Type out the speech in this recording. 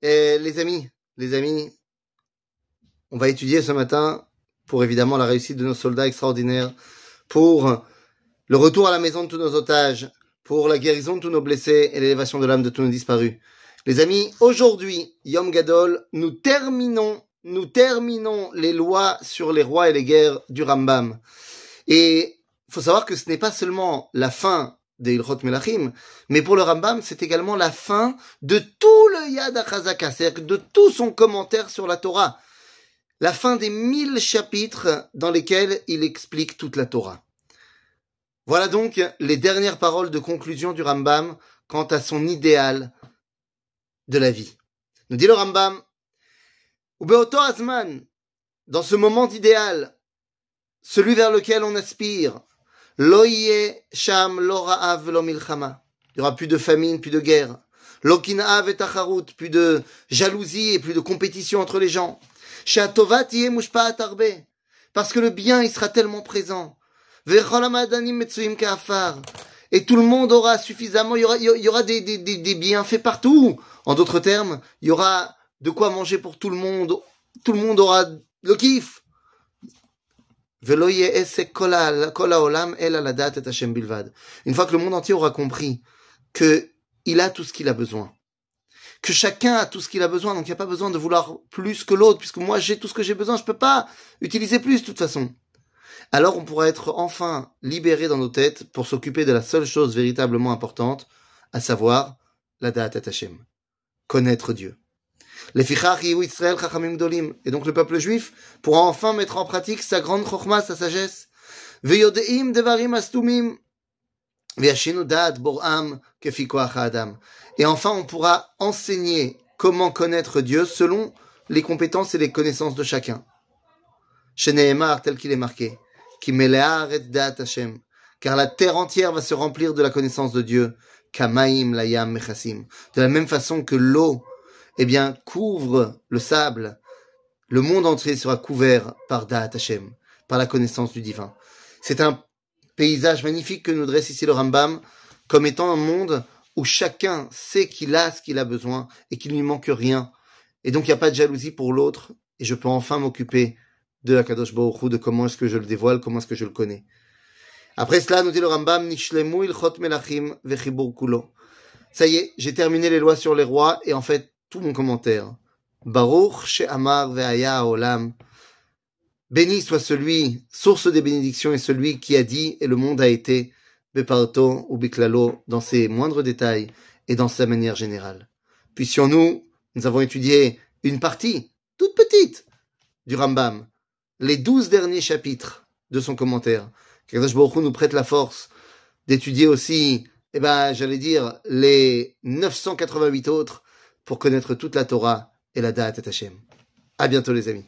Les amis, les amis, on va étudier ce matin pour évidemment la réussite de nos soldats extraordinaires, pour le retour à la maison de tous nos otages, pour la guérison de tous nos blessés et l'élévation de l'âme de tous nos disparus. Les amis, aujourd'hui, Yom Gadol, nous terminons, nous terminons les lois sur les rois et les guerres du Rambam. Et faut savoir que ce n'est pas seulement la fin des Melachim, mais pour le Rambam, c'est également la fin de tout le Yad HaChazaka, c'est-à-dire de tout son commentaire sur la Torah. La fin des mille chapitres dans lesquels il explique toute la Torah. Voilà donc les dernières paroles de conclusion du Rambam quant à son idéal de la vie. Nous dit le Rambam, Ubeoto Azman, dans ce moment d'idéal, celui vers lequel on aspire, Loye sham lo ra'av lo milchama. Il y aura plus de famine, plus de guerre. Lokinav et tacharut, plus de jalousie et plus de compétition entre les gens. Shatovat mushpa'at arbe. Parce que le bien, il sera tellement présent. Et tout le monde aura suffisamment, il y aura, y aura des, des, des, des bienfaits partout. En d'autres termes, il y aura de quoi manger pour tout le monde. Tout le monde aura le kiff. Une fois que le monde entier aura compris que il a tout ce qu'il a besoin, que chacun a tout ce qu'il a besoin, donc il n'y a pas besoin de vouloir plus que l'autre, puisque moi j'ai tout ce que j'ai besoin, je peux pas utiliser plus de toute façon. Alors on pourra être enfin libéré dans nos têtes pour s'occuper de la seule chose véritablement importante, à savoir la date Hashem, connaître Dieu. Et donc le peuple juif pourra enfin mettre en pratique sa grande chokma, sa sagesse. Et enfin, on pourra enseigner comment connaître Dieu selon les compétences et les connaissances de chacun. Chez tel qu'il est marqué, car la terre entière va se remplir de la connaissance de Dieu, de la même façon que l'eau eh bien, couvre le sable. Le monde entier sera couvert par Da'at Hashem, par la connaissance du divin. C'est un paysage magnifique que nous dresse ici le Rambam, comme étant un monde où chacun sait qu'il a ce qu'il a besoin et qu'il ne lui manque rien. Et donc, il n'y a pas de jalousie pour l'autre, et je peux enfin m'occuper de la Kadosh Baruch de comment est-ce que je le dévoile, comment est-ce que je le connais. Après cela, nous dit le Rambam, Nishlemu ilchot melachim kulo. Ça y est, j'ai terminé les lois sur les rois, et en fait, tout mon commentaire. Baruch She'amar Ve'aya Olam. Béni soit celui, source des bénédictions, et celui qui a dit, et le monde a été, Beparto ou Biklalo, dans ses moindres détails et dans sa manière générale. Puissions-nous, nous avons étudié une partie, toute petite, du Rambam, les douze derniers chapitres de son commentaire. Kadosh Baruch nous prête la force d'étudier aussi, eh ben, j'allais dire, les 988 autres pour connaître toute la Torah et la Da'at et Hashem. À bientôt les amis.